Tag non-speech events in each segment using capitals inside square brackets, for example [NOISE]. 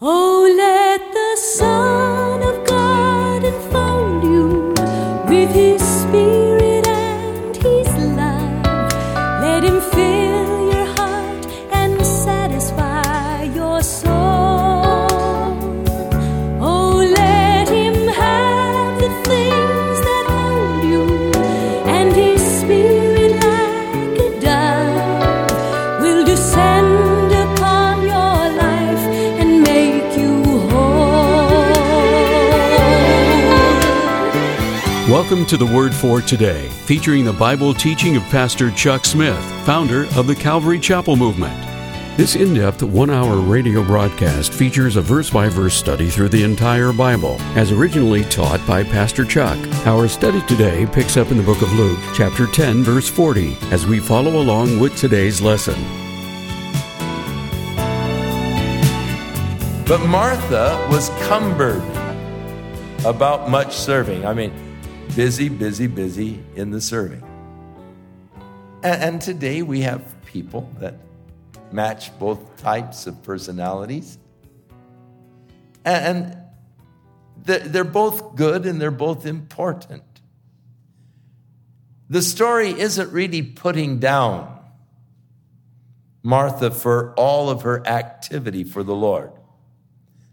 Oh, Welcome to the Word for Today, featuring the Bible teaching of Pastor Chuck Smith, founder of the Calvary Chapel Movement. This in depth one hour radio broadcast features a verse by verse study through the entire Bible, as originally taught by Pastor Chuck. Our study today picks up in the book of Luke, chapter 10, verse 40, as we follow along with today's lesson. But Martha was cumbered about much serving. I mean, busy, busy, busy in the serving. And, and today we have people that match both types of personalities. And, and they're, they're both good and they're both important. The story isn't really putting down Martha for all of her activity for the Lord.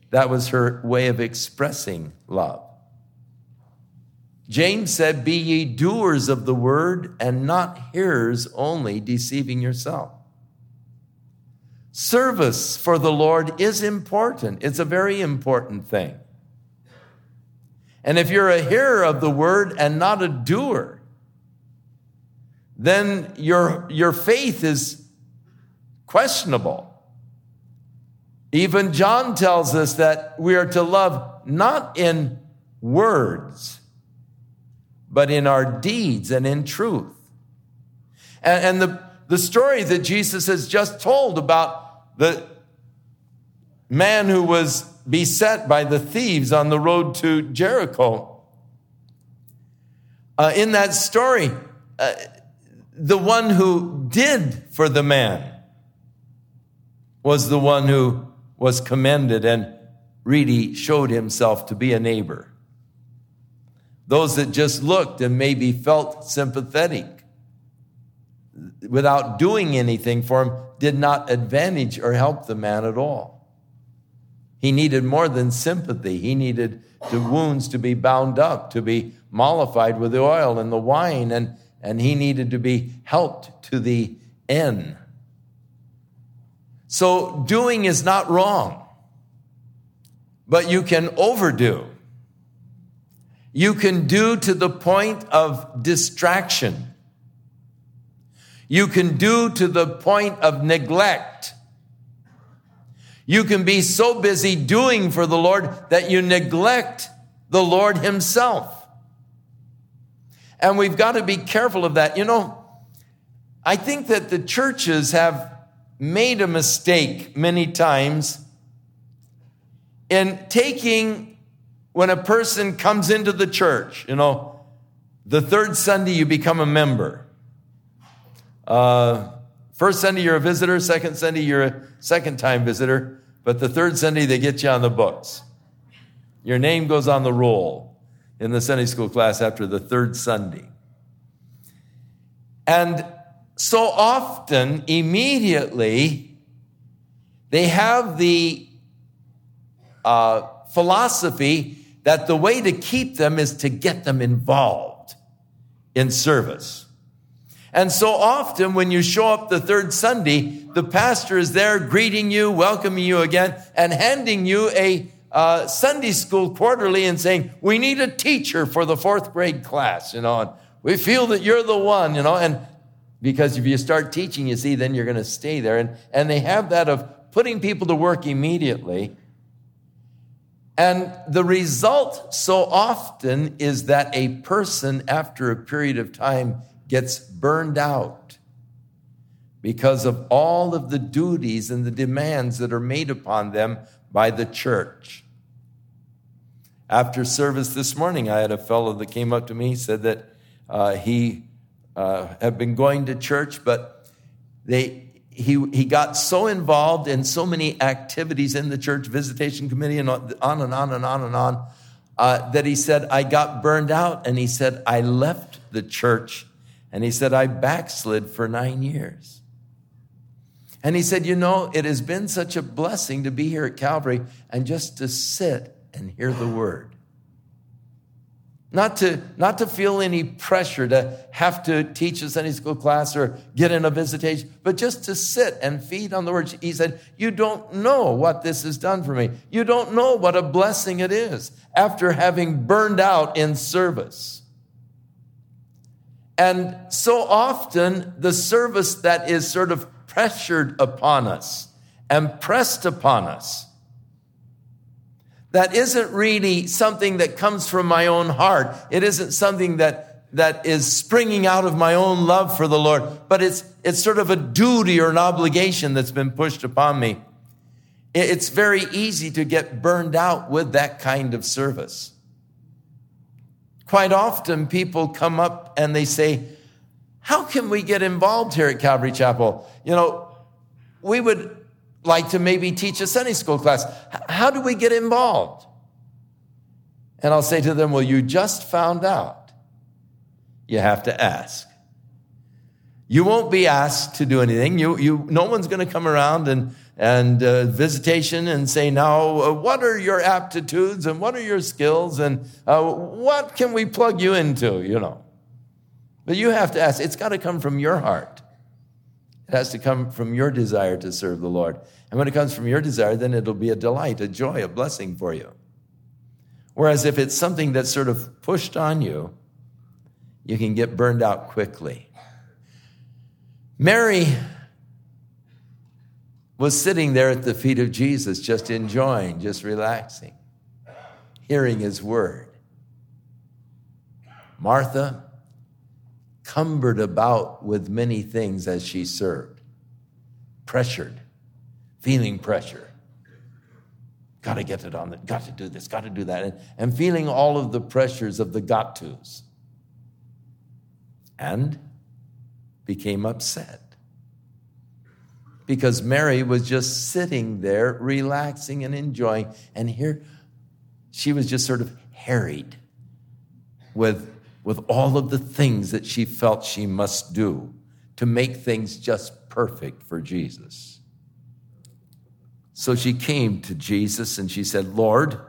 That was her way of expressing love. James said, Be ye doers of the word and not hearers only, deceiving yourself. Service for the Lord is important. It's a very important thing. And if you're a hearer of the word and not a doer, then your, your faith is questionable. Even John tells us that we are to love not in words, but in our deeds and in truth. And, and the, the story that Jesus has just told about the man who was beset by the thieves on the road to Jericho. Uh, in that story, uh, the one who did for the man was the one who was commended and really showed himself to be a neighbor. Those that just looked and maybe felt sympathetic without doing anything for him did not advantage or help the man at all. He needed more than sympathy. He needed the wounds to be bound up, to be mollified with the oil and the wine, and, and he needed to be helped to the end. So doing is not wrong, but you can overdo. You can do to the point of distraction. You can do to the point of neglect. You can be so busy doing for the Lord that you neglect the Lord Himself. And we've got to be careful of that. You know, I think that the churches have made a mistake many times in taking when a person comes into the church, you know, the third Sunday you become a member. Uh, first Sunday you're a visitor, second Sunday you're a second time visitor, but the third Sunday they get you on the books. Your name goes on the roll in the Sunday school class after the third Sunday. And so often, immediately, they have the uh, philosophy that the way to keep them is to get them involved in service. And so often, when you show up the third Sunday, the pastor is there greeting you, welcoming you again, and handing you a uh, Sunday school quarterly and saying, We need a teacher for the fourth grade class, you know, and we feel that you're the one, you know, and because if you start teaching, you see, then you're going to stay there. And, and they have that of putting people to work immediately. And the result so often is that a person, after a period of time, gets burned out because of all of the duties and the demands that are made upon them by the church. After service this morning, I had a fellow that came up to me, said that uh, he uh, had been going to church, but they he, he got so involved in so many activities in the church, visitation committee, and on and on and on and on, uh, that he said, I got burned out. And he said, I left the church. And he said, I backslid for nine years. And he said, You know, it has been such a blessing to be here at Calvary and just to sit and hear the word. Not to, not to feel any pressure to have to teach a Sunday school class or get in a visitation, but just to sit and feed on the word. He said, You don't know what this has done for me. You don't know what a blessing it is after having burned out in service. And so often, the service that is sort of pressured upon us and pressed upon us that isn't really something that comes from my own heart. It isn't something that, that is springing out of my own love for the Lord, but it's, it's sort of a duty or an obligation that's been pushed upon me. It's very easy to get burned out with that kind of service. Quite often people come up and they say, how can we get involved here at Calvary Chapel? You know, we would like to maybe teach a Sunday school class. How do we get involved? And I'll say to them, Well, you just found out. You have to ask. You won't be asked to do anything. You, you, no one's going to come around and, and uh, visitation and say, Now, uh, what are your aptitudes and what are your skills and uh, what can we plug you into? You know. But you have to ask. It's got to come from your heart. It has to come from your desire to serve the Lord. And when it comes from your desire, then it'll be a delight, a joy, a blessing for you. Whereas if it's something that's sort of pushed on you, you can get burned out quickly. Mary was sitting there at the feet of Jesus, just enjoying, just relaxing, hearing his word. Martha, cumbered about with many things as she served, pressured, feeling pressure. Got to get it on, the, got to do this, got to do that, and, and feeling all of the pressures of the got tos. And became upset because Mary was just sitting there, relaxing and enjoying. And here she was just sort of harried with with all of the things that she felt she must do to make things just perfect for Jesus. So she came to Jesus and she said, Lord,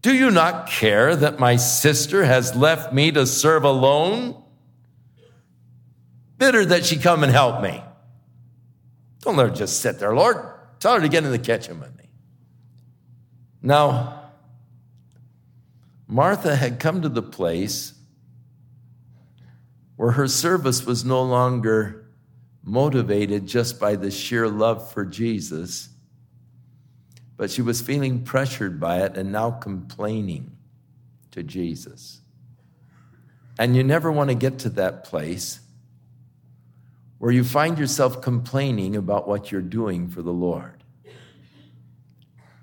do you not care that my sister has left me to serve alone? Bid her that she come and help me. Don't let her just sit there, Lord. Tell her to get in the kitchen with me. Now, Martha had come to the place where her service was no longer motivated just by the sheer love for Jesus, but she was feeling pressured by it and now complaining to Jesus. And you never want to get to that place where you find yourself complaining about what you're doing for the Lord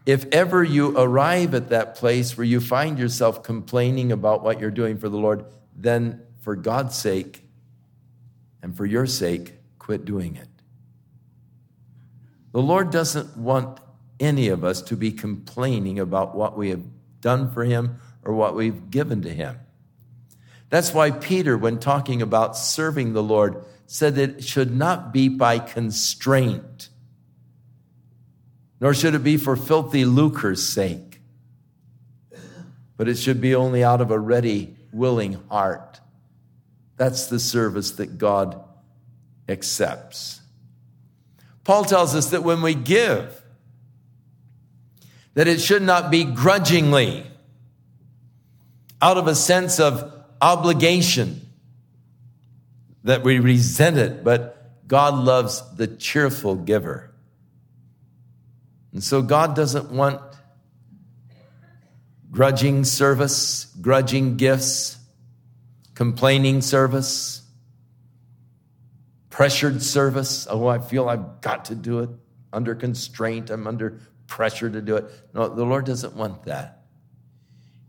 if ever you arrive at that place where you find yourself complaining about what you're doing for the Lord, then for God's sake and for your sake, quit doing it. The Lord doesn't want any of us to be complaining about what we have done for Him or what we've given to Him. That's why Peter, when talking about serving the Lord, said that it should not be by constraint nor should it be for filthy lucre's sake, but it should be only out of a ready, willing heart. That's the service that God accepts. Paul tells us that when we give, that it should not be grudgingly, out of a sense of obligation, that we resent it, but God loves the cheerful giver. And so God doesn't want grudging service, grudging gifts, complaining service, pressured service. Oh, I feel I've got to do it under constraint. I'm under pressure to do it. No, the Lord doesn't want that.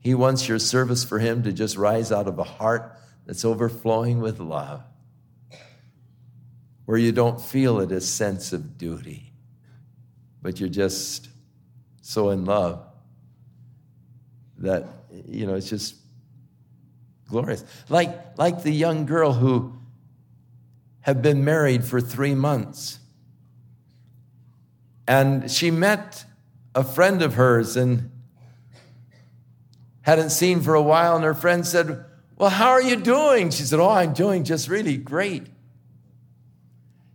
He wants your service for Him to just rise out of a heart that's overflowing with love where you don't feel it a sense of duty, but you're just so in love that, you know, it's just glorious. Like, like the young girl who had been married for three months. And she met a friend of hers and hadn't seen for a while. And her friend said, Well, how are you doing? She said, Oh, I'm doing just really great.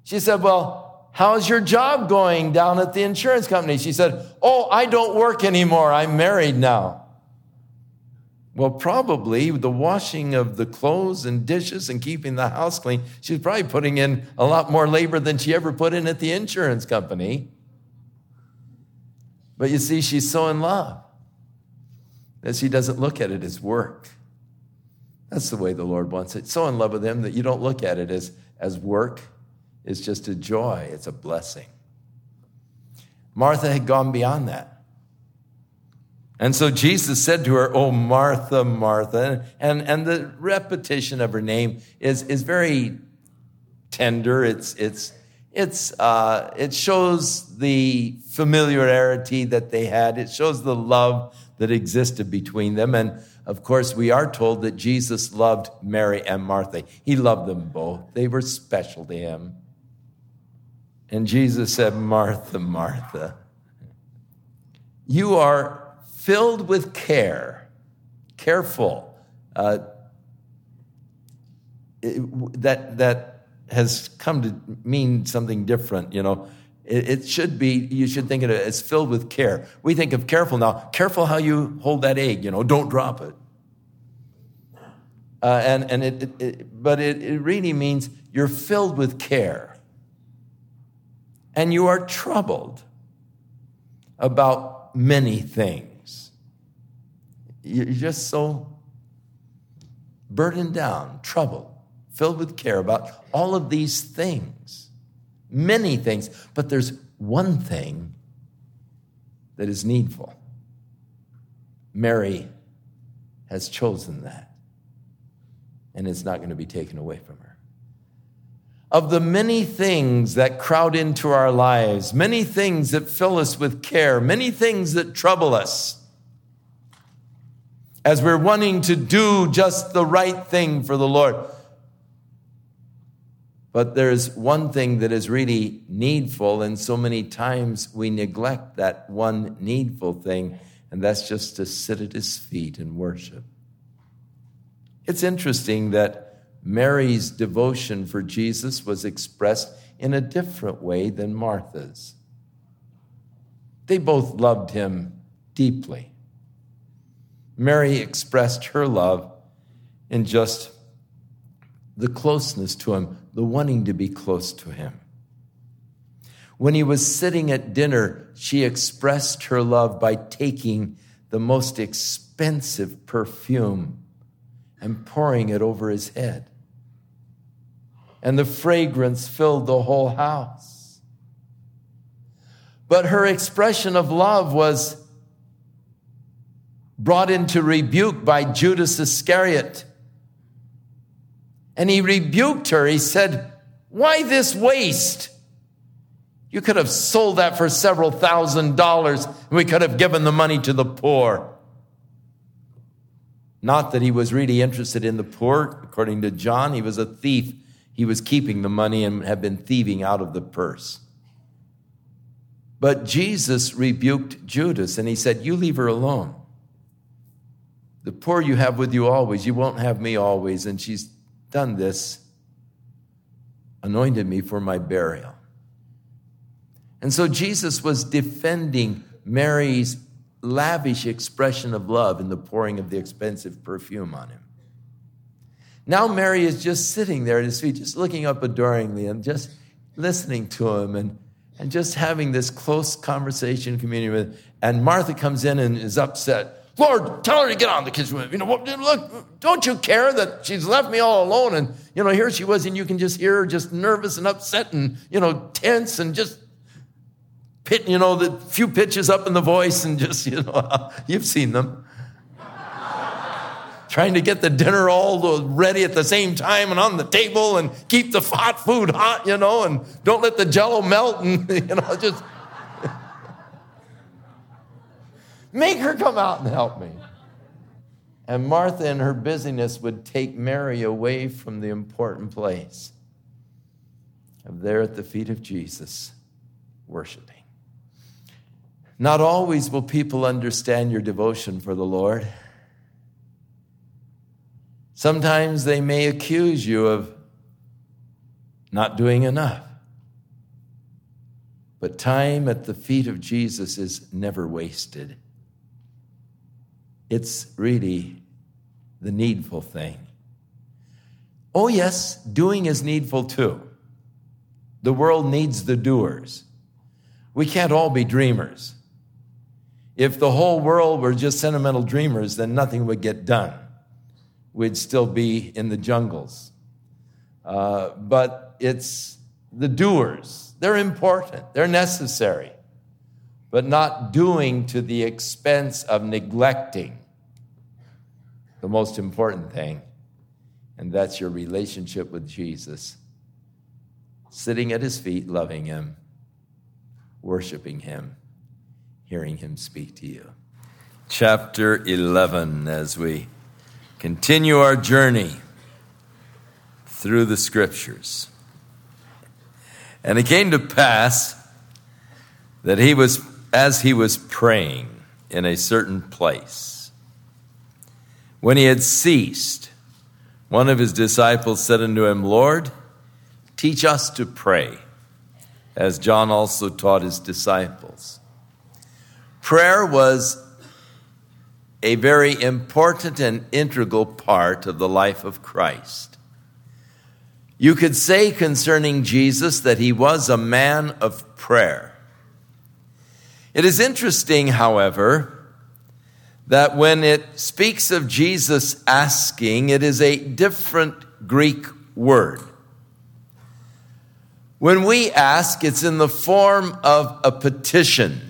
She said, Well, how's your job going down at the insurance company? She said, Oh, I don't work anymore. I'm married now. Well, probably the washing of the clothes and dishes and keeping the house clean, she's probably putting in a lot more labor than she ever put in at the insurance company. But you see, she's so in love that she doesn't look at it as work. That's the way the Lord wants it. So in love with Him that you don't look at it as, as work. It's just a joy, it's a blessing. Martha had gone beyond that. And so Jesus said to her, Oh, Martha, Martha. And, and the repetition of her name is, is very tender. It's, it's, it's, uh, it shows the familiarity that they had, it shows the love that existed between them. And of course, we are told that Jesus loved Mary and Martha. He loved them both, they were special to him. And Jesus said, Martha, Martha, you are filled with care, careful. Uh, it, that, that has come to mean something different, you know. It, it should be, you should think of it as filled with care. We think of careful now, careful how you hold that egg, you know, don't drop it. Uh, and and it, it, it, but it, it really means you're filled with care and you are troubled about many things. You're just so burdened down, troubled, filled with care about all of these things, many things, but there's one thing that is needful. Mary has chosen that, and it's not going to be taken away from her. Of the many things that crowd into our lives, many things that fill us with care, many things that trouble us, as we're wanting to do just the right thing for the Lord. But there's one thing that is really needful, and so many times we neglect that one needful thing, and that's just to sit at his feet and worship. It's interesting that Mary's devotion for Jesus was expressed in a different way than Martha's. They both loved him deeply. Mary expressed her love in just the closeness to him, the wanting to be close to him. When he was sitting at dinner, she expressed her love by taking the most expensive perfume and pouring it over his head. And the fragrance filled the whole house. But her expression of love was brought into rebuke by Judas Iscariot. And he rebuked her. He said, Why this waste? You could have sold that for several thousand dollars, and we could have given the money to the poor. Not that he was really interested in the poor. According to John, he was a thief. He was keeping the money and had been thieving out of the purse. But Jesus rebuked Judas and he said, You leave her alone. The poor you have with you always, you won't have me always. And she's done this, anointed me for my burial. And so Jesus was defending Mary's lavish expression of love in the pouring of the expensive perfume on him. Now Mary is just sitting there at his feet, just looking up adoringly and just listening to him and, and just having this close conversation, communion with. And Martha comes in and is upset. Lord, tell her to get on the kitchen. You know, look, don't you care that she's left me all alone? And, you know, here she was, and you can just hear her just nervous and upset and, you know, tense and just pit, you know, the few pitches up in the voice and just, [LAUGHS] you know, you've seen them. Trying to get the dinner all ready at the same time and on the table and keep the hot food hot, you know, and don't let the jello melt and, [LAUGHS] you know, just [LAUGHS] make her come out and help me. And Martha, in her busyness, would take Mary away from the important place of there at the feet of Jesus, worshiping. Not always will people understand your devotion for the Lord. Sometimes they may accuse you of not doing enough. But time at the feet of Jesus is never wasted. It's really the needful thing. Oh, yes, doing is needful too. The world needs the doers. We can't all be dreamers. If the whole world were just sentimental dreamers, then nothing would get done. We'd still be in the jungles. Uh, but it's the doers. They're important, they're necessary, but not doing to the expense of neglecting the most important thing, and that's your relationship with Jesus. Sitting at his feet, loving him, worshiping him, hearing him speak to you. Chapter 11, as we continue our journey through the scriptures. And it came to pass that he was, as he was praying in a certain place, when he had ceased, one of his disciples said unto him, Lord, teach us to pray, as John also taught his disciples. Prayer was a very important and integral part of the life of Christ. You could say concerning Jesus that he was a man of prayer. It is interesting, however, that when it speaks of Jesus asking, it is a different Greek word. When we ask, it's in the form of a petition.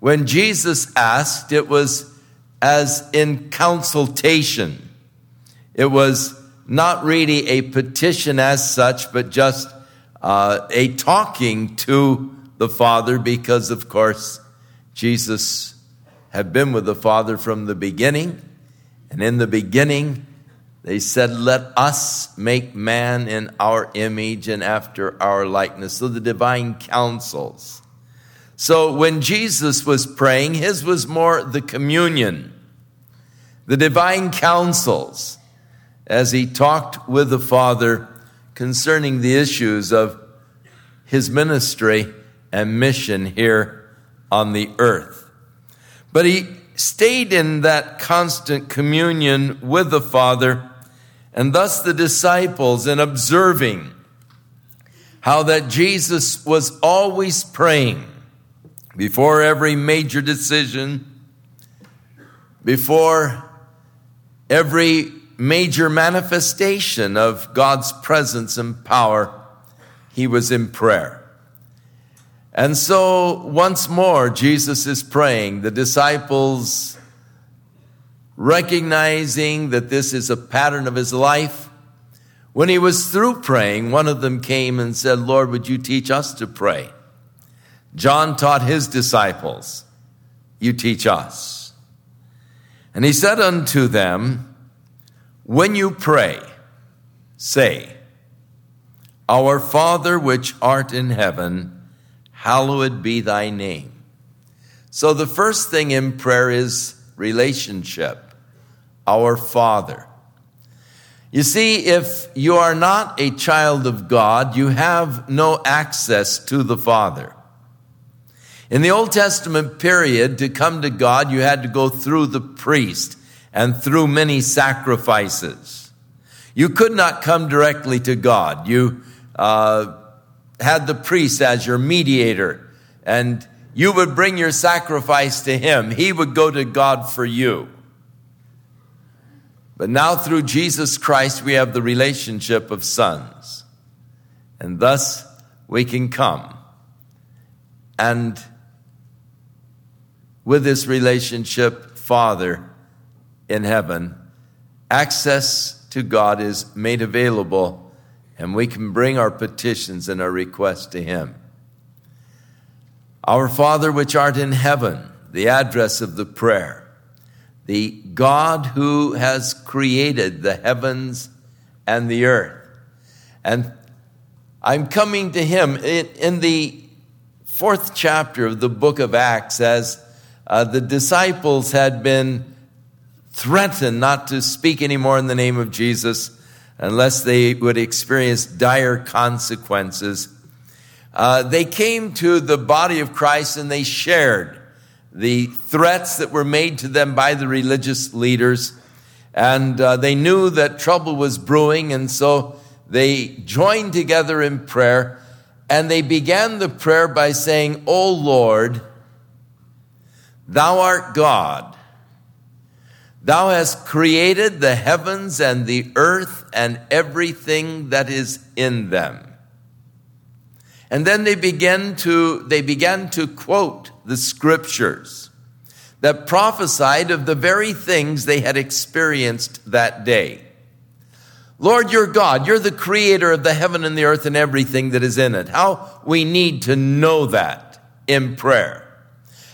When Jesus asked, it was as in consultation. It was not really a petition as such, but just uh, a talking to the Father because, of course, Jesus have been with the Father from the beginning. And in the beginning, they said, Let us make man in our image and after our likeness. So the divine councils. So when Jesus was praying, his was more the communion, the divine councils, as he talked with the Father concerning the issues of his ministry and mission here on the earth. But he stayed in that constant communion with the Father, and thus the disciples, in observing how that Jesus was always praying before every major decision, before every major manifestation of God's presence and power, he was in prayer. And so, once more, Jesus is praying. The disciples, recognizing that this is a pattern of his life, when he was through praying, one of them came and said, Lord, would you teach us to pray? John taught his disciples, You teach us. And he said unto them, When you pray, say, Our Father which art in heaven, hallowed be thy name. So the first thing in prayer is relationship, our Father. You see, if you are not a child of God, you have no access to the Father. In the Old Testament period, to come to God, you had to go through the priest and through many sacrifices. You could not come directly to God. You uh, had the priest as your mediator, and you would bring your sacrifice to him. He would go to God for you. But now, through Jesus Christ, we have the relationship of sons. And thus, we can come. And with this relationship, Father, in heaven, access to God is made available, and we can bring our petitions and our requests to Him. Our Father which art in heaven, the address of the prayer, the God who has created the heavens and the earth. And I'm coming to Him in the fourth chapter of the book of Acts as uh, the disciples had been threatened not to speak anymore in the name of Jesus unless they would experience dire consequences. Uh, they came to the body of Christ and they shared the threats that were made to them by the religious leaders. And uh, they knew that trouble was brewing, and so they joined together in prayer. And they began the prayer by saying, O Lord, Thou art God. Thou hast created the heavens and the earth and everything that is in them. And then they began to, they began to quote the scriptures that prophesied of the very things they had experienced that day. Lord, you're God. You're the creator of the heaven and the earth and everything that is in it. How we need to know that in prayer.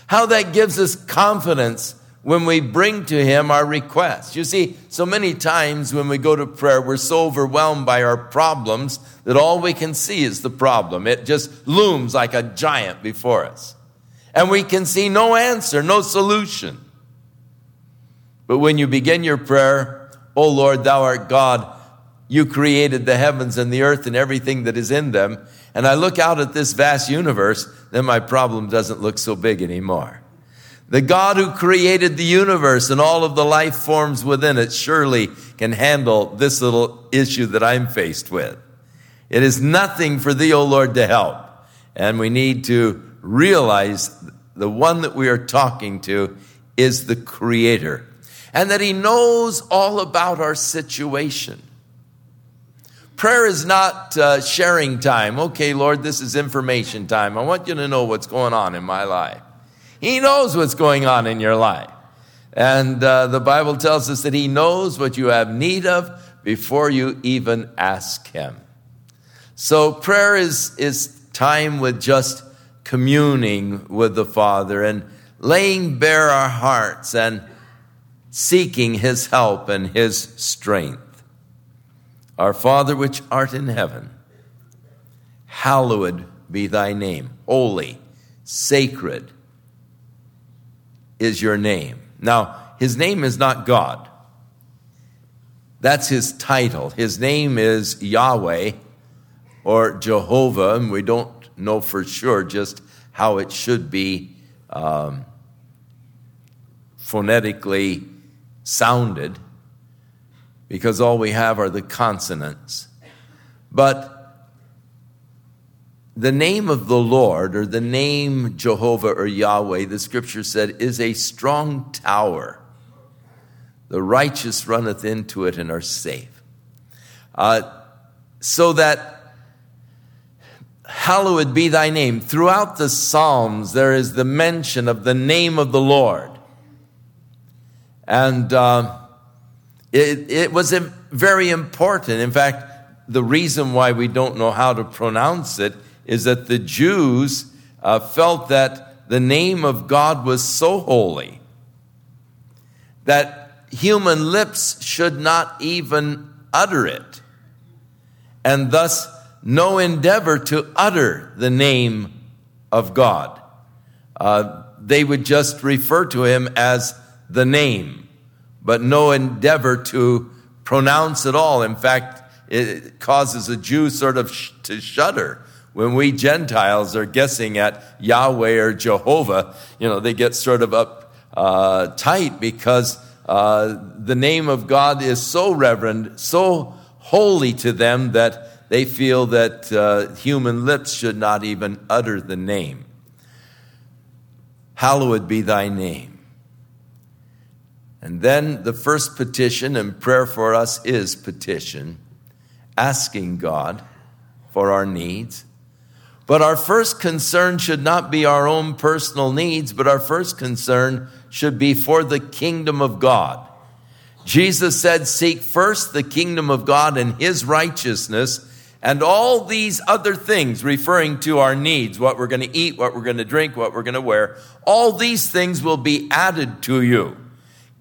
How that gives us confidence when we bring to Him our requests. You see, so many times when we go to prayer, we're so overwhelmed by our problems that all we can see is the problem. It just looms like a giant before us. And we can see no answer, no solution. But when you begin your prayer, O Lord, thou art God, you created the heavens and the earth and everything that is in them, and I look out at this vast universe, then my problem doesn't look so big anymore. The God who created the universe and all of the life forms within it surely can handle this little issue that I'm faced with. It is nothing for thee, O Lord, to help. And we need to realize the one that we are talking to is the creator and that he knows all about our situation. Prayer is not uh, sharing time. Okay, Lord, this is information time. I want you to know what's going on in my life. He knows what's going on in your life. And uh, the Bible tells us that He knows what you have need of before you even ask Him. So prayer is, is time with just communing with the Father and laying bare our hearts and seeking His help and His strength. Our Father which art in heaven, hallowed be thy name. Holy, sacred is your name. Now, his name is not God. That's his title. His name is Yahweh or Jehovah, and we don't know for sure just how it should be um, phonetically sounded because all we have are the consonants. But the name of the Lord, or the name Jehovah or Yahweh, the scripture said, is a strong tower. The righteous runneth into it and are safe. Uh, so that hallowed be thy name. Throughout the Psalms, there is the mention of the name of the Lord. And uh, it, it was very important. In fact, the reason why we don't know how to pronounce it is that the Jews uh, felt that the name of God was so holy that human lips should not even utter it, and thus no endeavor to utter the name of God. Uh, they would just refer to him as the name but no endeavor to pronounce it all. In fact, it causes a Jew sort of sh- to shudder when we Gentiles are guessing at Yahweh or Jehovah. You know, they get sort of up uh, tight because uh, the name of God is so reverend, so holy to them that they feel that uh, human lips should not even utter the name. Hallowed be thy name. And then the first petition and prayer for us is petition, asking God for our needs. But our first concern should not be our own personal needs, but our first concern should be for the kingdom of God. Jesus said, Seek first the kingdom of God and his righteousness, and all these other things, referring to our needs, what we're going to eat, what we're going to drink, what we're going to wear, all these things will be added to you.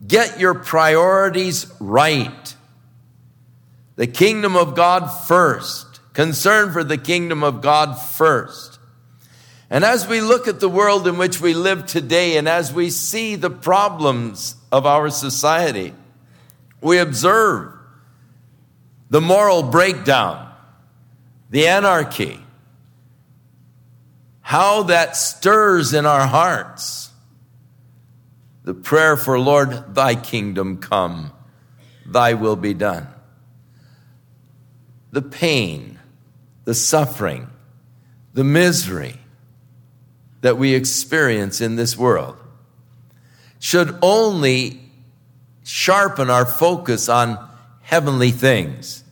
Get your priorities right. The kingdom of God first. Concern for the kingdom of God first. And as we look at the world in which we live today and as we see the problems of our society, we observe the moral breakdown, the anarchy, how that stirs in our hearts the prayer for Lord, thy kingdom come, thy will be done. The pain, the suffering, the misery that we experience in this world should only sharpen our focus on heavenly things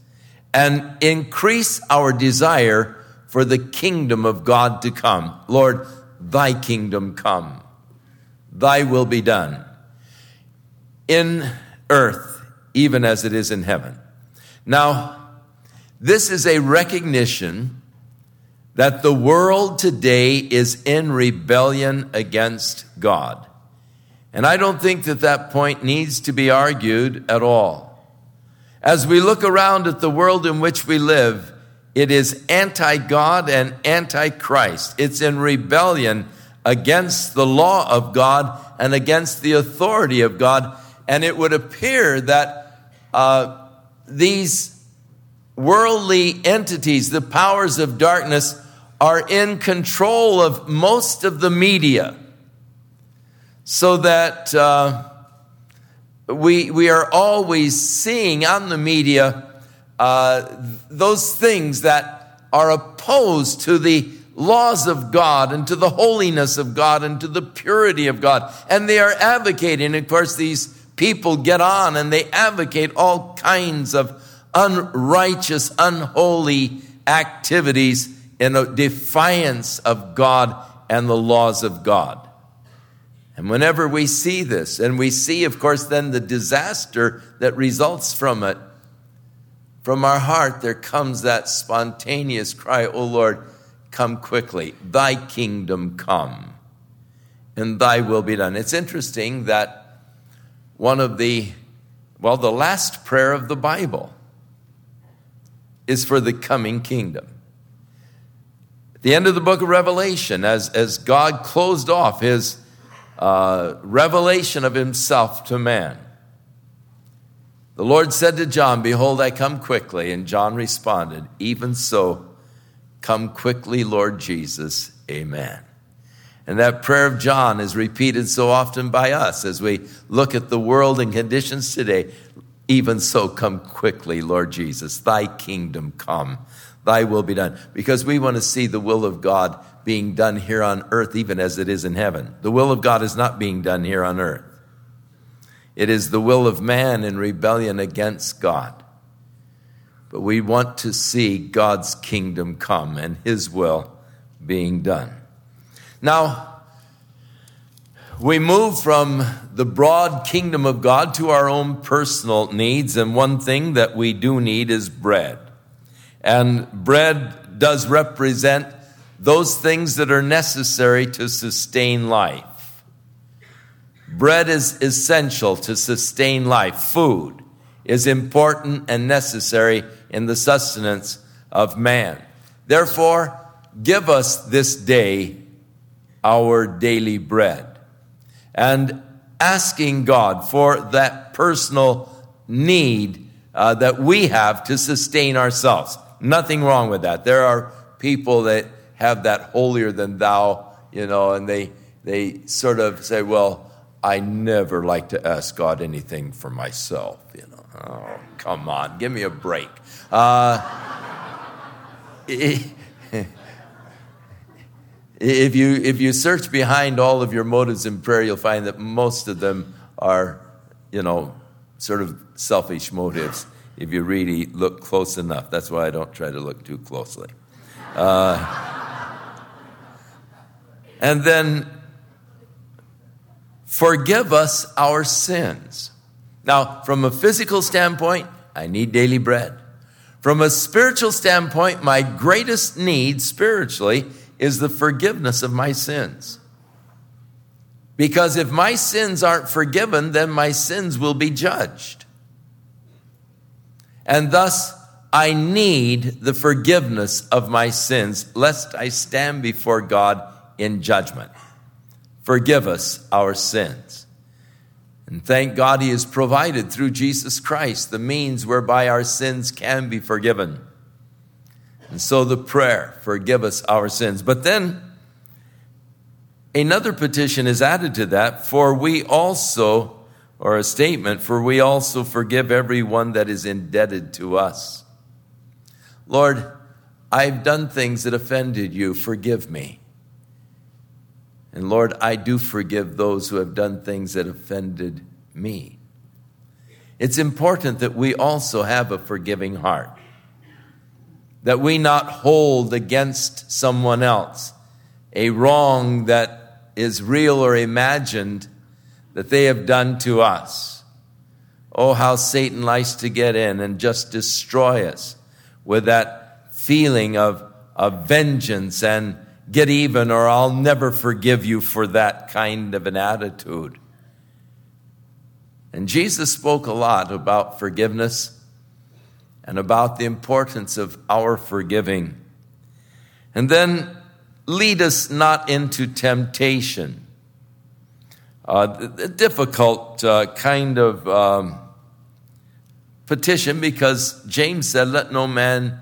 and increase our desire for the kingdom of God to come. Lord, thy kingdom come, thy will be done in earth, even as it is in heaven. Now, this is a recognition that the world today is in rebellion against God. And I don't think that that point needs to be argued at all. As we look around at the world in which we live, it is anti God and anti Christ. It's in rebellion against the law of God and against the authority of God. And it would appear that uh, these worldly entities, the powers of darkness, are in control of most of the media so that uh, we, we are always seeing on the media uh, those things that are opposed to the laws of God and to the holiness of God and to the purity of God. And they are advocating, of course, these people get on and they advocate all kinds of unrighteous, unholy activities in defiance of God and the laws of God. And whenever we see this, and we see, of course, then the disaster that results from it, from our heart there comes that spontaneous cry, Oh Lord, come quickly, thy kingdom come, and thy will be done. It's interesting that one of the, well, the last prayer of the Bible is for the coming kingdom. At the end of the book of Revelation, as, as God closed off his uh, revelation of himself to man. The Lord said to John, Behold, I come quickly. And John responded, Even so, come quickly, Lord Jesus. Amen. And that prayer of John is repeated so often by us as we look at the world and conditions today. Even so, come quickly, Lord Jesus. Thy kingdom come, thy will be done. Because we want to see the will of God being done here on earth, even as it is in heaven. The will of God is not being done here on earth. It is the will of man in rebellion against God. But we want to see God's kingdom come and his will being done. Now, we move from the broad kingdom of God to our own personal needs, and one thing that we do need is bread. And bread does represent those things that are necessary to sustain life. Bread is essential to sustain life. Food is important and necessary in the sustenance of man. Therefore, give us this day our daily bread. And asking God for that personal need uh, that we have to sustain ourselves. Nothing wrong with that. There are people that have that holier than thou, you know, and they, they sort of say, well, I never like to ask God anything for myself, you know. Oh, come on, give me a break. Uh, [LAUGHS] if you if you search behind all of your motives in prayer, you'll find that most of them are, you know, sort of selfish motives. If you really look close enough, that's why I don't try to look too closely. Uh, and then forgive us our sins. Now, from a physical standpoint, I need daily bread. From a spiritual standpoint, my greatest need spiritually is the forgiveness of my sins. Because if my sins aren't forgiven, then my sins will be judged. And thus, I need the forgiveness of my sins, lest I stand before God in judgment. Forgive us our sins. And thank God He has provided through Jesus Christ the means whereby our sins can be forgiven. And so the prayer, forgive us our sins. But then another petition is added to that, for we also, or a statement, for we also forgive everyone that is indebted to us. Lord, I've done things that offended you. Forgive me. And Lord, I do forgive those who have done things that offended me. It's important that we also have a forgiving heart, that we not hold against someone else a wrong that is real or imagined that they have done to us. Oh, how Satan likes to get in and just destroy us with that feeling of, of vengeance and get even, or I'll never forgive you for that kind of an attitude. And Jesus spoke a lot about forgiveness and about the importance of our forgiving. And then lead us not into temptation. Uh, a difficult uh, kind of um, petition because James said, Let no man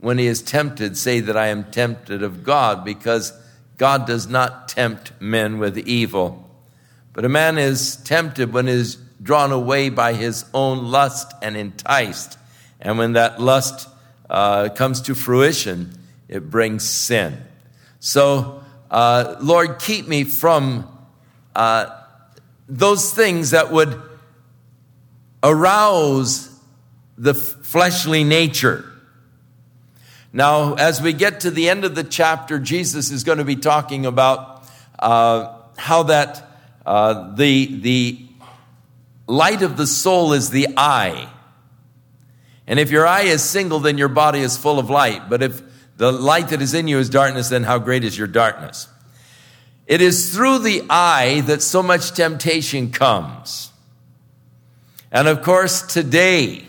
when he is tempted, say that I am tempted of God, because God does not tempt men with evil. But a man is tempted when he is drawn away by his own lust and enticed. And when that lust uh, comes to fruition, it brings sin. So, uh, Lord, keep me from uh, those things that would arouse the fleshly nature now, as we get to the end of the chapter, Jesus is going to be talking about uh, how that uh, the, the light of the soul is the eye. And if your eye is single, then your body is full of light. But if the light that is in you is darkness, then how great is your darkness? It is through the eye that so much temptation comes. And of course, today,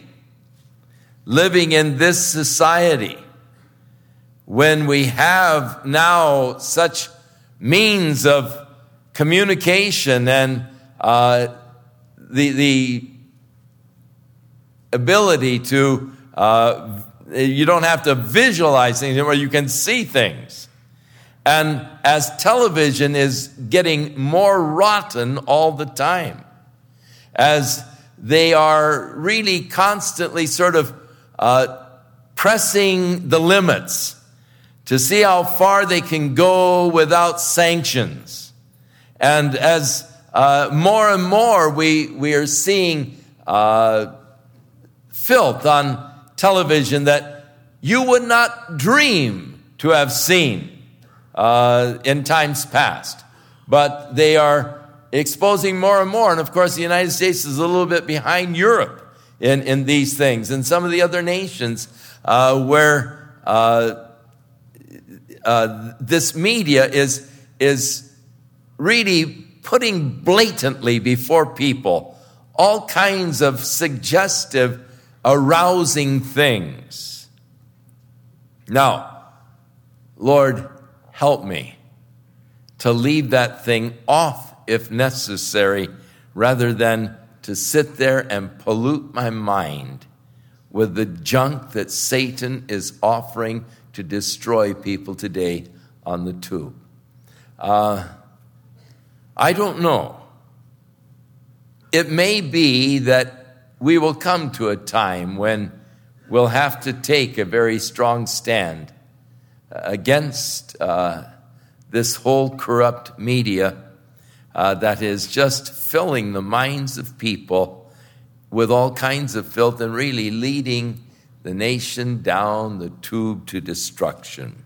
living in this society, when we have now such means of communication and uh, the, the ability to, uh, you don't have to visualize things anymore, you can see things. And as television is getting more rotten all the time, as they are really constantly sort of uh, pressing the limits to see how far they can go without sanctions. And as uh, more and more we, we are seeing uh, filth on television that you would not dream to have seen uh, in times past. But they are exposing more and more. And of course, the United States is a little bit behind Europe in, in these things and some of the other nations uh, where uh, this media is, is really putting blatantly before people all kinds of suggestive, arousing things. Now, Lord, help me to leave that thing off if necessary, rather than to sit there and pollute my mind with the junk that Satan is offering to destroy people today on the tube. Uh, I don't know. It may be that we will come to a time when we'll have to take a very strong stand against uh, this whole corrupt media uh, that is just filling the minds of people with all kinds of filth and really leading the nation down the tube to destruction.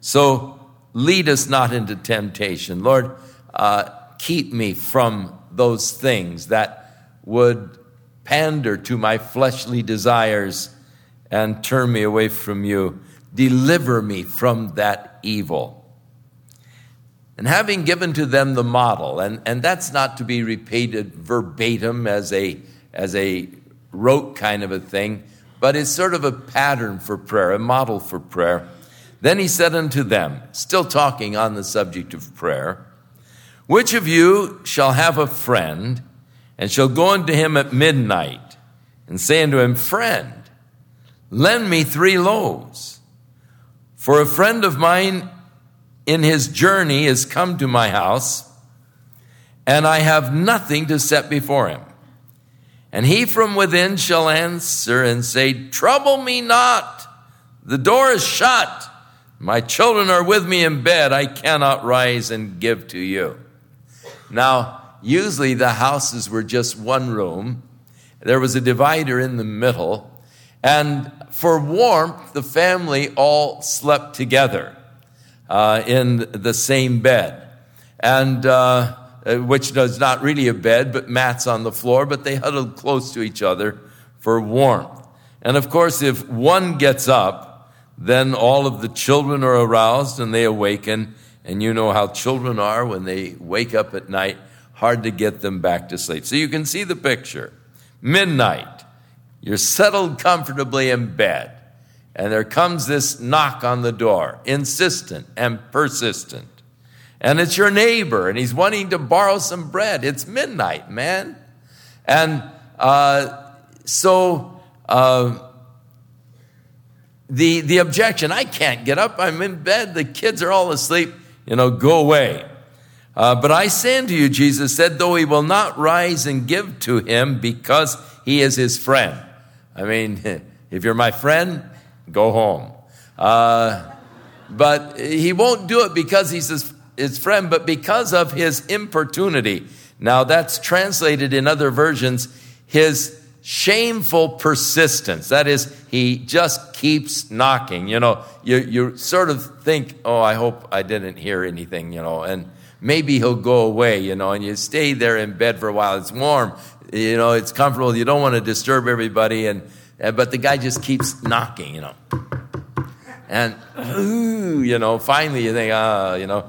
So lead us not into temptation. Lord, uh, keep me from those things that would pander to my fleshly desires and turn me away from you. Deliver me from that evil. And having given to them the model, and, and that's not to be repeated verbatim as a, as a rote kind of a thing, but it's sort of a pattern for prayer, a model for prayer. Then he said unto them, still talking on the subject of prayer, which of you shall have a friend and shall go unto him at midnight and say unto him, Friend, lend me three loaves. For a friend of mine in his journey is come to my house, and I have nothing to set before him. And he from within shall answer and say, Trouble me not, the door is shut. My children are with me in bed. I cannot rise and give to you. Now, usually the houses were just one room. There was a divider in the middle. And for warmth, the family all slept together uh, in the same bed. And uh, Uh, which was not really a bed, but mats on the floor, but they huddled close to each other for warmth. And of course, if one gets up, then all of the children are aroused and they awaken. And you know how children are when they wake up at night, hard to get them back to sleep. So you can see the picture. Midnight, you're settled comfortably in bed, and there comes this knock on the door, insistent and persistent and it's your neighbor, and he's wanting to borrow some bread. It's midnight, man. And uh, so uh, the, the objection I can't get up, I'm in bed, the kids are all asleep, you know, go away. Uh, but I say unto you, Jesus said, though he will not rise and give to him because he is his friend. I mean, [LAUGHS] if you're my friend, go home. Uh, but he won't do it because he's his his friend, but because of his importunity. Now that's translated in other versions, his shameful persistence. That is, he just keeps knocking. You know, you, you sort of think, oh, I hope I didn't hear anything, you know, and maybe he'll go away, you know, and you stay there in bed for a while. It's warm, you know, it's comfortable. You don't want to disturb everybody. And, but the guy just keeps knocking, you know. And, ooh, you know, finally you think, ah, you know,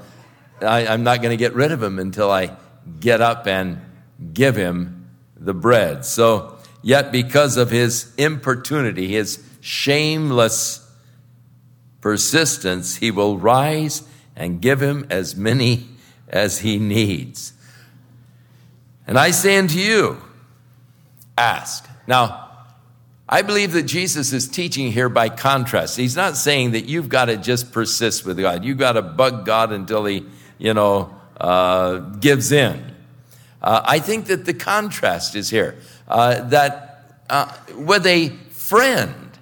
I, I'm not going to get rid of him until I get up and give him the bread. So, yet because of his importunity, his shameless persistence, he will rise and give him as many as he needs. And I say unto you, ask. Now, I believe that Jesus is teaching here by contrast. He's not saying that you've got to just persist with God. You've got to bug God until he you know, uh, gives in. Uh, I think that the contrast is here uh, that uh, with a friend,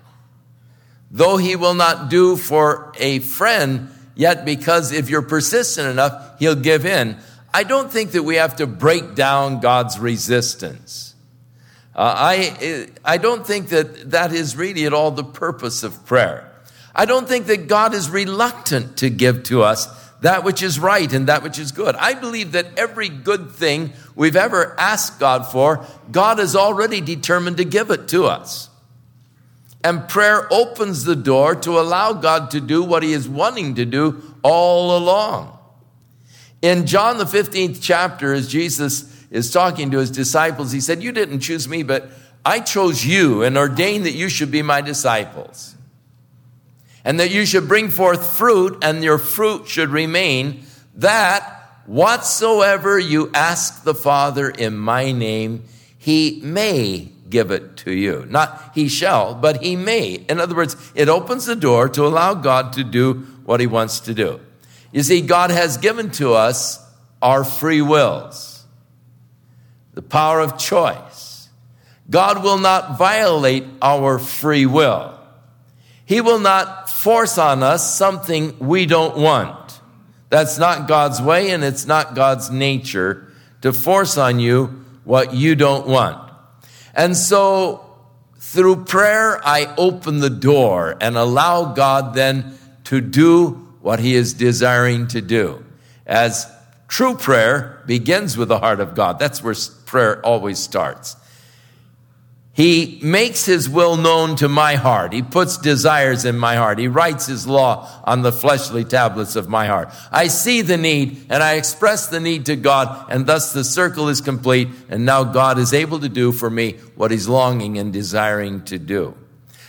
though he will not do for a friend, yet because if you're persistent enough, he'll give in. I don't think that we have to break down God's resistance. Uh, I, I don't think that that is really at all the purpose of prayer. I don't think that God is reluctant to give to us that which is right and that which is good. I believe that every good thing we've ever asked God for, God has already determined to give it to us. And prayer opens the door to allow God to do what he is wanting to do all along. In John the 15th chapter, as Jesus is talking to his disciples, he said, You didn't choose me, but I chose you and ordained that you should be my disciples and that you should bring forth fruit, and your fruit should remain, that whatsoever you ask the Father in my name, he may give it to you. Not he shall, but he may. In other words, it opens the door to allow God to do what he wants to do. You see, God has given to us our free wills, the power of choice. God will not violate our free will. He will not force on us something we don't want. That's not God's way and it's not God's nature to force on you what you don't want. And so through prayer, I open the door and allow God then to do what he is desiring to do. As true prayer begins with the heart of God. That's where prayer always starts. He makes his will known to my heart. He puts desires in my heart. He writes his law on the fleshly tablets of my heart. I see the need and I express the need to God, and thus the circle is complete. And now God is able to do for me what he's longing and desiring to do.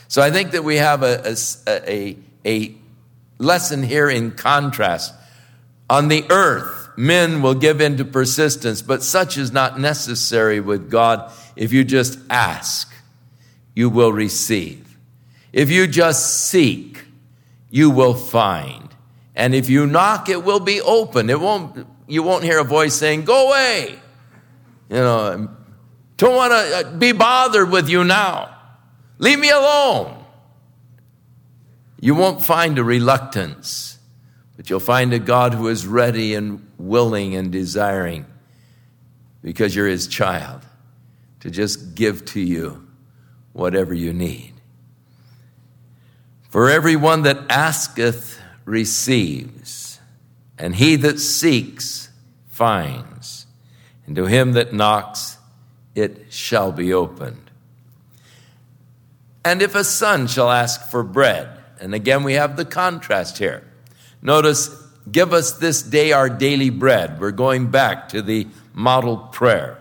So I think that we have a, a, a, a lesson here in contrast. On the earth, men will give in to persistence, but such is not necessary with God if you just ask, you will receive. If you just seek, you will find. And if you knock, it will be open. It won't, you won't hear a voice saying, Go away. You know, don't want to uh, be bothered with you now. Leave me alone. You won't find a reluctance, but you'll find a God who is ready and willing and desiring because you're his child to just give to you whatever you need. For everyone that asketh receives, and he that seeks finds, and to him that knocks it shall be opened. And if a son shall ask for bread, and again we have the contrast here. Notice, give us this day our daily bread. We're going back to the model prayer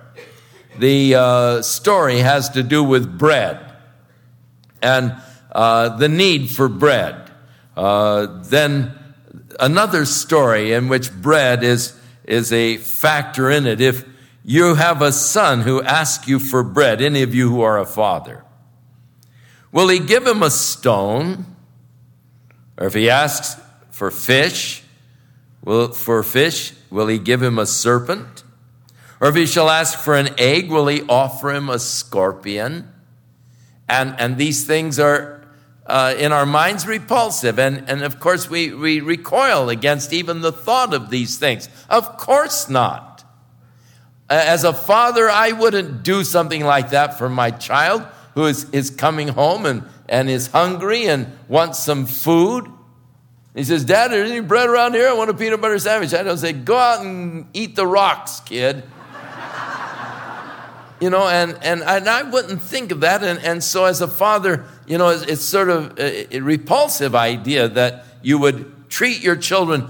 the uh, story has to do with bread and uh, the need for bread. Uh, then another story in which bread is, is a factor in it. If you have a son who asks you for bread, any of you who are a father, will he give him a stone? Or if he asks for fish, will, for fish, will he give him a serpent? Or if he shall ask for an egg, will he offer him a scorpion? And, and these things are uh, in our minds repulsive. And, and of course, we, we recoil against even the thought of these things. Of course not. As a father, I wouldn't do something like that for my child who is, is coming home and, and is hungry and wants some food. He says, Dad, is there any bread around here? I want a peanut butter sandwich. I don't say, Go out and eat the rocks, kid [LAUGHS] you know, and, and, and I wouldn't think of that. And, and so as a father, you know, it's, it's sort of a, a repulsive idea that you would treat your children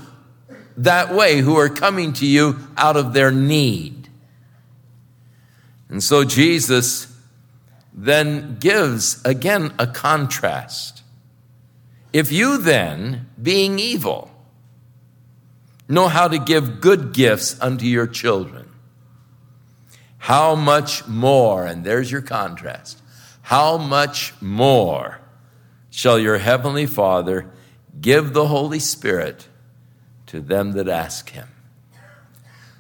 that way who are coming to you out of their need. And so Jesus then gives again a contrast. If you then, being evil, know how to give good gifts unto your children, how much more, and there's your contrast, how much more shall your heavenly Father give the Holy Spirit to them that ask him?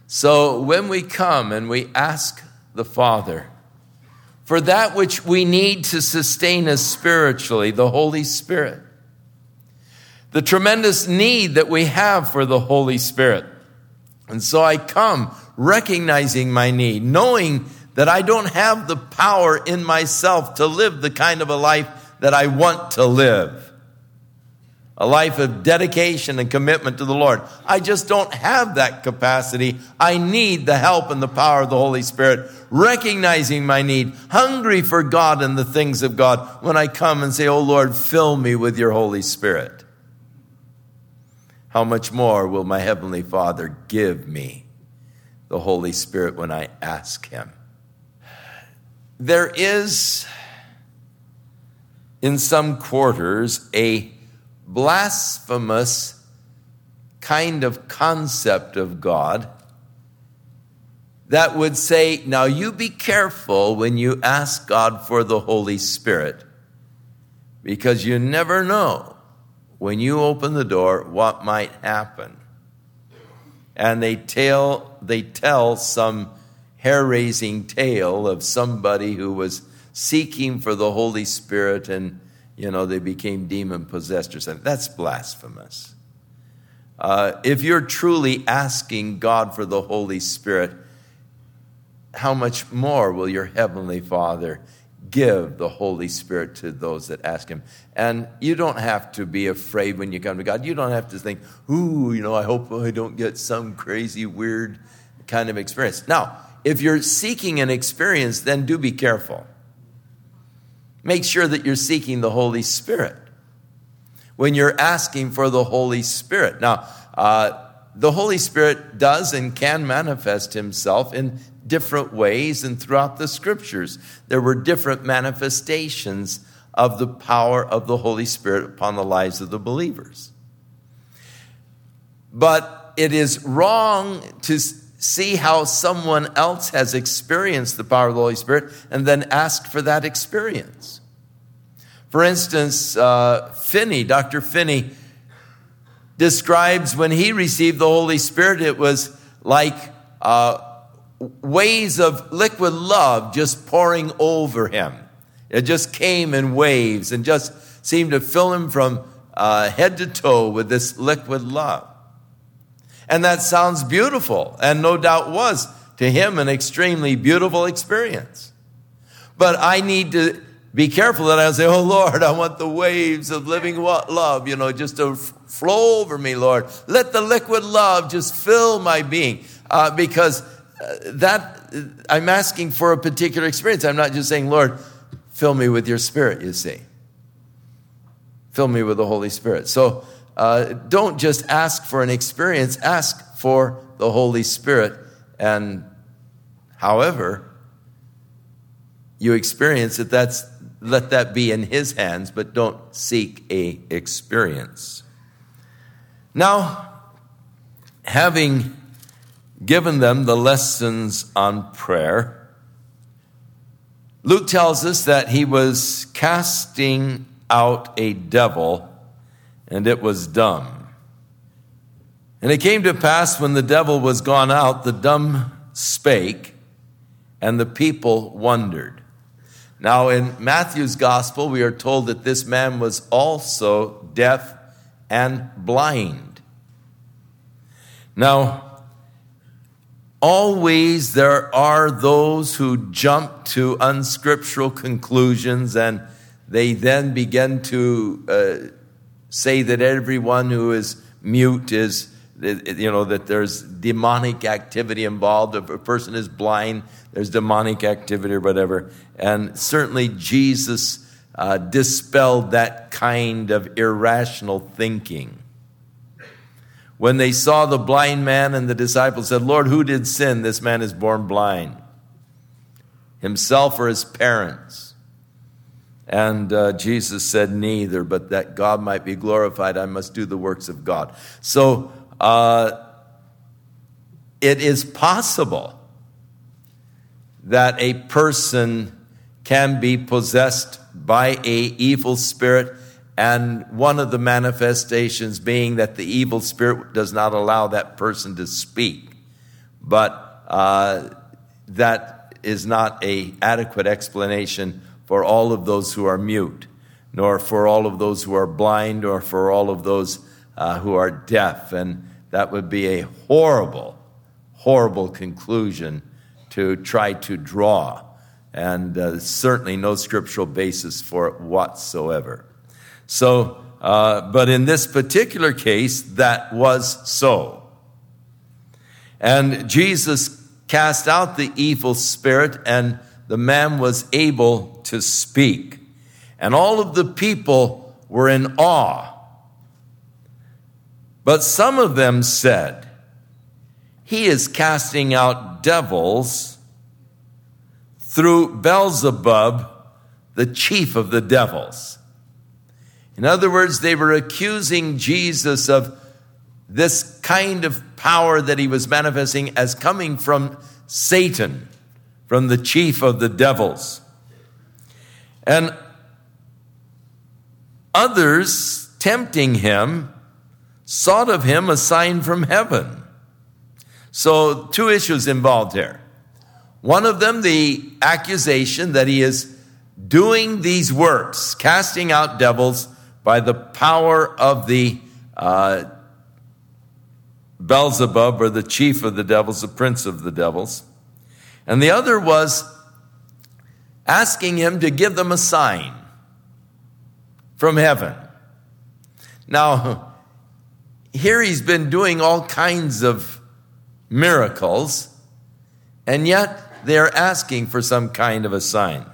So when we come and we ask the Father for that which we need to sustain us spiritually, the Holy Spirit, the tremendous need that we have for the Holy Spirit. And so I come recognizing my need, knowing that I don't have the power in myself to live the kind of a life that I want to live. A life of dedication and commitment to the Lord. I just don't have that capacity. I need the help and the power of the Holy Spirit, recognizing my need, hungry for God and the things of God when I come and say, Oh Lord, fill me with your Holy Spirit. How much more will my Heavenly Father give me? the Holy Spirit when I ask Him. There is, in some quarters, a blasphemous kind of concept of God that would say, now you be careful when you ask God for the Holy Spirit, because you never know when you open the door what might happen and they tell, they tell some hair raising tale of somebody who was seeking for the Holy Spirit and, you know, they became demon possessed or something. That's blasphemous. Uh, if you're truly asking God for the Holy Spirit, how much more will your Heavenly Father give the Holy Spirit to those that ask Him. And you don't have to be afraid when you come to God. You don't have to think, ooh, you know, I hope I don't get some crazy, weird kind of experience. Now, if you're seeking an experience, then do be careful. Make sure that you're seeking the Holy Spirit when you're asking for the Holy Spirit. Now, uh, the Holy Spirit does and can manifest himself in different ways and throughout the scriptures. There were different manifestations of the power of the Holy Spirit upon the lives of the believers. But it is wrong to see how someone else has experienced the power of the Holy Spirit and then ask for that experience. For instance, uh, Finney, Dr. Finney, describes when he received the Holy Spirit, it was like uh, waves of liquid love just pouring over him. It just came in waves and just seemed to fill him from uh, head to toe with this liquid love. And that sounds beautiful, and no doubt was to him an extremely beautiful experience. But I need to be careful that I say, Oh Lord, I want the waves of living love, you know, just to flow over me, Lord. Let the liquid love just fill my being. Uh, because that, I'm asking for a particular experience. I'm not just saying, Lord, fill me with your spirit, you see. Fill me with the Holy Spirit. So uh, don't just ask for an experience, ask for the Holy Spirit. And however you experience it, that's let that be in his hands, but don't seek a experience. Now, having given them the lessons on prayer, Luke tells us that he was casting out a devil and it was dumb. And it came to pass when the devil was gone out, the dumb spake, and the people wondered. Now, in Matthew's gospel, we are told that this man was also deaf and blind. Now, always there are those who jump to unscriptural conclusions and they then begin to uh, say that everyone who is mute is, you know, that there's demonic activity involved. If a person is blind, there's demonic activity or whatever. And certainly Jesus uh, dispelled that kind of irrational thinking. When they saw the blind man and the disciples said, Lord, who did sin? This man is born blind. Himself or his parents? And uh, Jesus said, Neither, but that God might be glorified, I must do the works of God. So uh, it is possible that a person can be possessed by a evil spirit and one of the manifestations being that the evil spirit does not allow that person to speak but uh, that is not a adequate explanation for all of those who are mute, nor for all of those who are blind, or for all of those uh, who are deaf. And that would be a horrible, horrible conclusion to try to draw. And uh, certainly no scriptural basis for it whatsoever. So, uh, but in this particular case, that was so. And Jesus cast out the evil spirit, and the man was able to speak. And all of the people were in awe. But some of them said, He is casting out devils through Beelzebub, the chief of the devils. In other words, they were accusing Jesus of this kind of power that he was manifesting as coming from Satan, from the chief of the devils. And others, tempting him, sought of him a sign from heaven. So, two issues involved here. One of them, the accusation that he is doing these works, casting out devils by the power of the uh, Beelzebub, or the chief of the devils, the prince of the devils. And the other was asking him to give them a sign from heaven. Now, here he's been doing all kinds of miracles, and yet they're asking for some kind of a sign.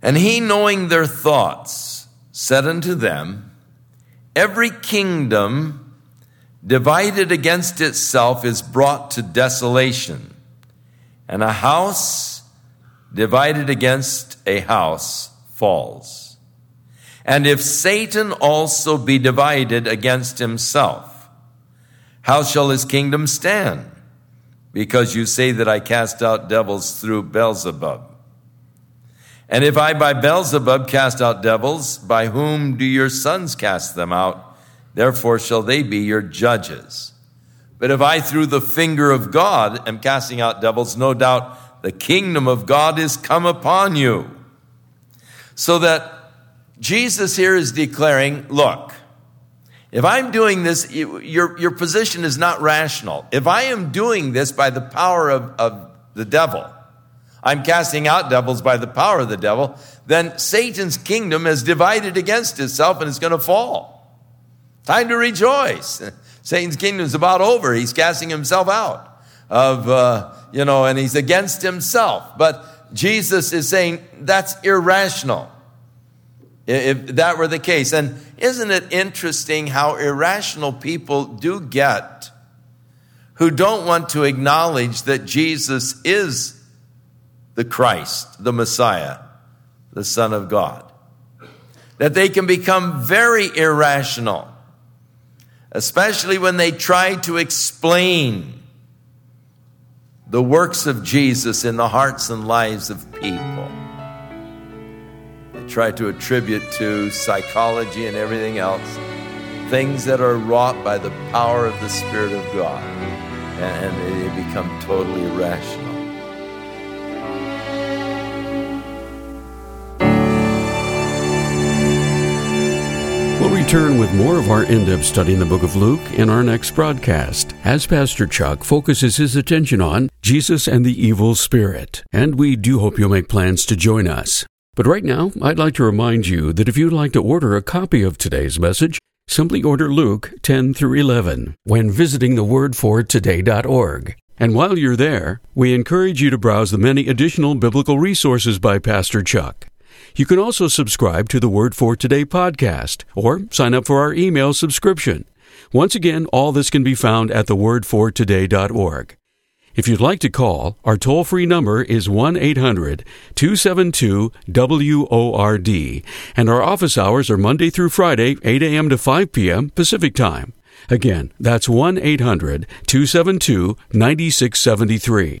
And he, knowing their thoughts, said unto them, Every kingdom divided against itself is brought to desolation, and a house divided against a house falls. And if Satan also be divided against himself, how shall his kingdom stand? Because you say that I cast out devils through Beelzebub. And if I by Beelzebub cast out devils, by whom do your sons cast them out? Therefore shall they be your judges. But if I through the finger of God am casting out devils, no doubt the kingdom of God is come upon you. So that Jesus here is declaring, look, if I'm doing this, your, your position is not rational. If I am doing this by the power of, of the devil, I'm casting out devils by the power of the devil, then Satan's kingdom is divided against itself and it's going to fall. Time to rejoice. [LAUGHS] Satan's kingdom is about over. He's casting himself out of, uh, you know, and he's against himself. But Jesus is saying that's irrational. If that were the case. And isn't it interesting how irrational people do get who don't want to acknowledge that Jesus is the Christ, the Messiah, the Son of God. That they can become very irrational, especially when they try to explain the works of Jesus in the hearts and lives of people. They try to attribute to psychology and everything else things that are wrought by the power of the Spirit of God, and they become totally irrational. Return with more of our in depth study in the book of Luke in our next broadcast, as Pastor Chuck focuses his attention on Jesus and the evil spirit. And we do hope you'll make plans to join us. But right now, I'd like to remind you that if you'd like to order a copy of today's message, simply order Luke 10 through 11 when visiting thewordfortoday.org. And while you're there, we encourage you to browse the many additional biblical resources by Pastor Chuck. You can also subscribe to the Word for Today podcast or sign up for our email subscription. Once again, all this can be found at thewordfortoday.org. If you'd like to call, our toll free number is 1 800 272 WORD, and our office hours are Monday through Friday, 8 a.m. to 5 p.m. Pacific Time. Again, that's 1 800 272 9673.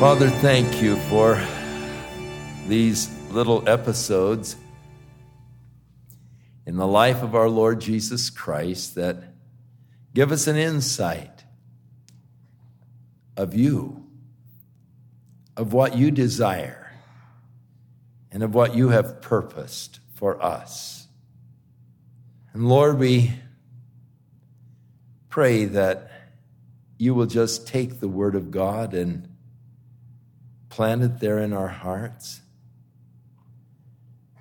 Father, thank you for these little episodes in the life of our Lord Jesus Christ that give us an insight of you, of what you desire, and of what you have purposed for us. And Lord, we pray that you will just take the Word of God and planted there in our hearts.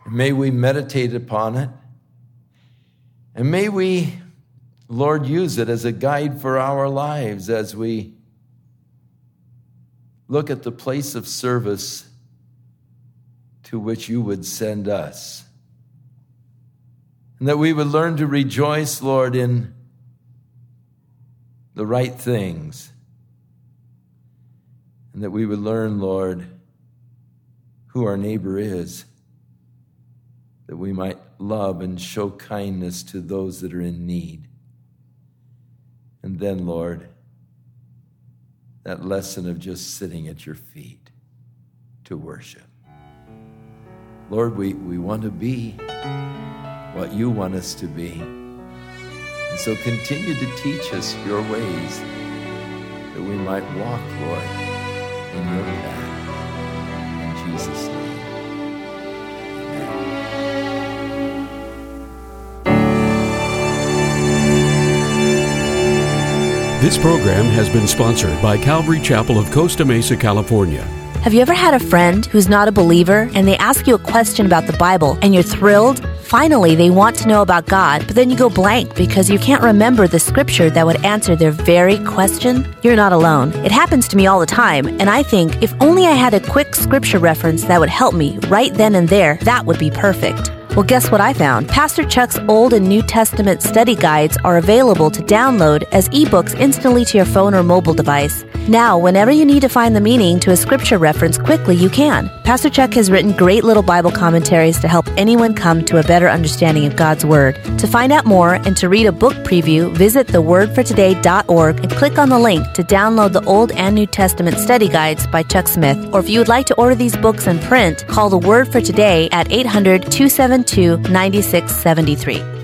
May we meditate upon it. And may we, Lord, use it as a guide for our lives as we look at the place of service to which you would send us. And that we would learn to rejoice, Lord, in the right things and that we would learn, Lord, who our neighbor is, that we might love and show kindness to those that are in need. And then, Lord, that lesson of just sitting at your feet to worship. Lord, we, we want to be what you want us to be. And so continue to teach us your ways that we might walk, Lord, in your path. In Jesus' name. Amen. This program has been sponsored by Calvary Chapel of Costa Mesa, California. Have you ever had a friend who's not a believer and they ask you a question about the Bible and you're thrilled? Finally, they want to know about God, but then you go blank because you can't remember the scripture that would answer their very question? You're not alone. It happens to me all the time, and I think if only I had a quick scripture reference that would help me right then and there, that would be perfect. Well, guess what I found? Pastor Chuck's Old and New Testament study guides are available to download as ebooks instantly to your phone or mobile device. Now, whenever you need to find the meaning to a scripture reference quickly, you can. Pastor Chuck has written great little Bible commentaries to help anyone come to a better understanding of God's Word. To find out more and to read a book preview, visit thewordfortoday.org and click on the link to download the Old and New Testament study guides by Chuck Smith. Or if you would like to order these books in print, call the Word for Today at 800 272 9673.